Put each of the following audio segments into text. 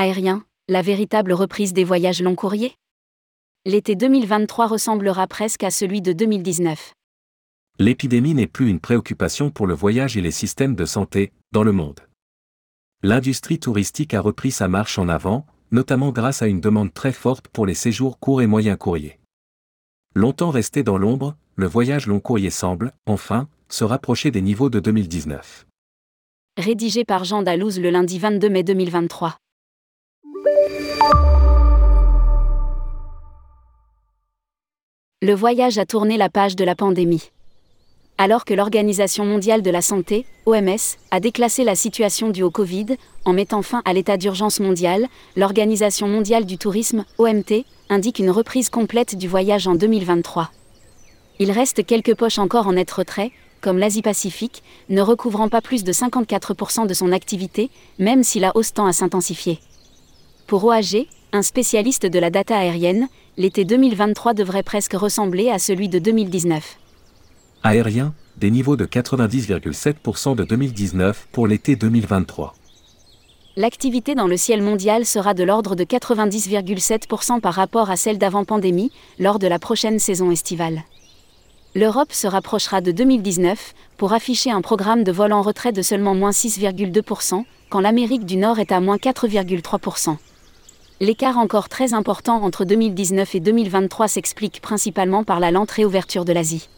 Aérien, la véritable reprise des voyages long courriers? L'été 2023 ressemblera presque à celui de 2019. L'épidémie n'est plus une préoccupation pour le voyage et les systèmes de santé dans le monde. L'industrie touristique a repris sa marche en avant, notamment grâce à une demande très forte pour les séjours courts et moyens courriers. Longtemps resté dans l'ombre, le voyage long courrier semble, enfin, se rapprocher des niveaux de 2019. Rédigé par Jean Dalouse le lundi 22 mai 2023. Le voyage a tourné la page de la pandémie. Alors que l'Organisation mondiale de la santé, OMS, a déclassé la situation due au Covid, en mettant fin à l'état d'urgence mondial, l'Organisation mondiale du tourisme, OMT, indique une reprise complète du voyage en 2023. Il reste quelques poches encore en net retrait, comme l'Asie-Pacifique, ne recouvrant pas plus de 54% de son activité, même si la hausse tend à s'intensifier. Pour OAG, un spécialiste de la data aérienne, l'été 2023 devrait presque ressembler à celui de 2019. Aérien, des niveaux de 90,7% de 2019 pour l'été 2023. L'activité dans le ciel mondial sera de l'ordre de 90,7% par rapport à celle d'avant pandémie, lors de la prochaine saison estivale l'Europe se rapprochera de 2019 pour afficher un programme de vol en retrait de seulement moins 6,2%, quand l'Amérique du Nord est à moins 4,3%. L'écart encore très important entre 2019 et 2023 s'explique principalement par la lente réouverture de l'Asie.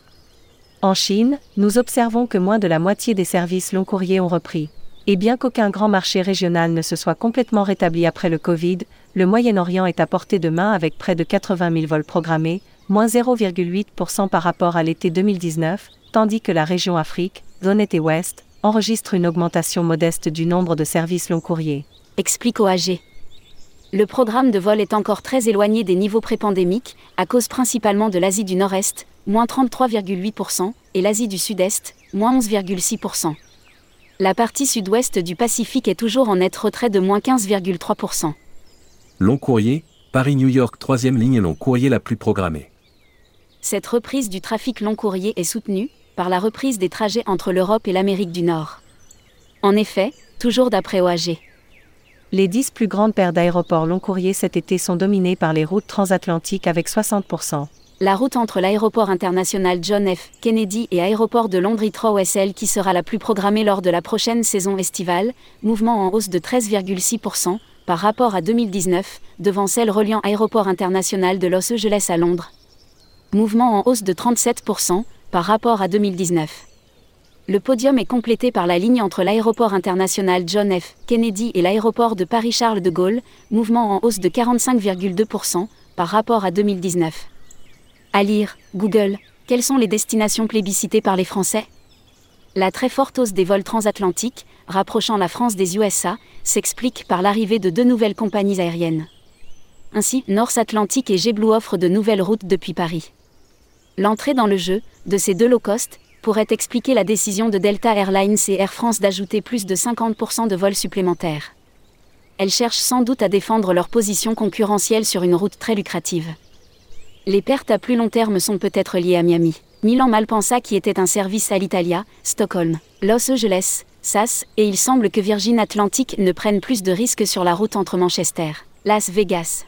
En Chine, nous observons que moins de la moitié des services long courriers ont repris. Et bien qu'aucun grand marché régional ne se soit complètement rétabli après le Covid, le Moyen-Orient est à portée de main avec près de 80 000 vols programmés, moins 0,8% par rapport à l'été 2019, tandis que la région Afrique, zone et ouest, enregistre une augmentation modeste du nombre de services long courriers. Explique OAG. Le programme de vol est encore très éloigné des niveaux pré-pandémiques, à cause principalement de l'Asie du Nord-Est, moins 33,8%, et l'Asie du Sud-Est, moins 11,6%. La partie sud-ouest du Pacifique est toujours en net retrait de moins 15,3%. Long courrier, Paris-New York troisième ligne long courrier la plus programmée. Cette reprise du trafic long courrier est soutenue par la reprise des trajets entre l'Europe et l'Amérique du Nord. En effet, toujours d'après OAG. Les dix plus grandes paires d'aéroports long courrier cet été sont dominées par les routes transatlantiques avec 60%. La route entre l'aéroport international John F. Kennedy et aéroport de Londres Heathrow celle qui sera la plus programmée lors de la prochaine saison estivale, mouvement en hausse de 13,6% par rapport à 2019, devant celle reliant aéroport international de Los Angeles à Londres, mouvement en hausse de 37% par rapport à 2019. Le podium est complété par la ligne entre l'aéroport international John F. Kennedy et l'aéroport de Paris-Charles de Gaulle, mouvement en hausse de 45,2% par rapport à 2019. À lire, Google, quelles sont les destinations plébiscitées par les Français? La très forte hausse des vols transatlantiques, rapprochant la France des USA, s'explique par l'arrivée de deux nouvelles compagnies aériennes. Ainsi, North Atlantic et JetBlue offrent de nouvelles routes depuis Paris. L'entrée dans le jeu de ces deux low-cost pourrait expliquer la décision de Delta Airlines et Air France d'ajouter plus de 50% de vols supplémentaires. Elles cherchent sans doute à défendre leur position concurrentielle sur une route très lucrative. Les pertes à plus long terme sont peut-être liées à Miami. Milan Malpensa qui était un service à l'Italia, Stockholm, Los Angeles, SAS, et il semble que Virgin Atlantic ne prenne plus de risques sur la route entre Manchester, Las Vegas.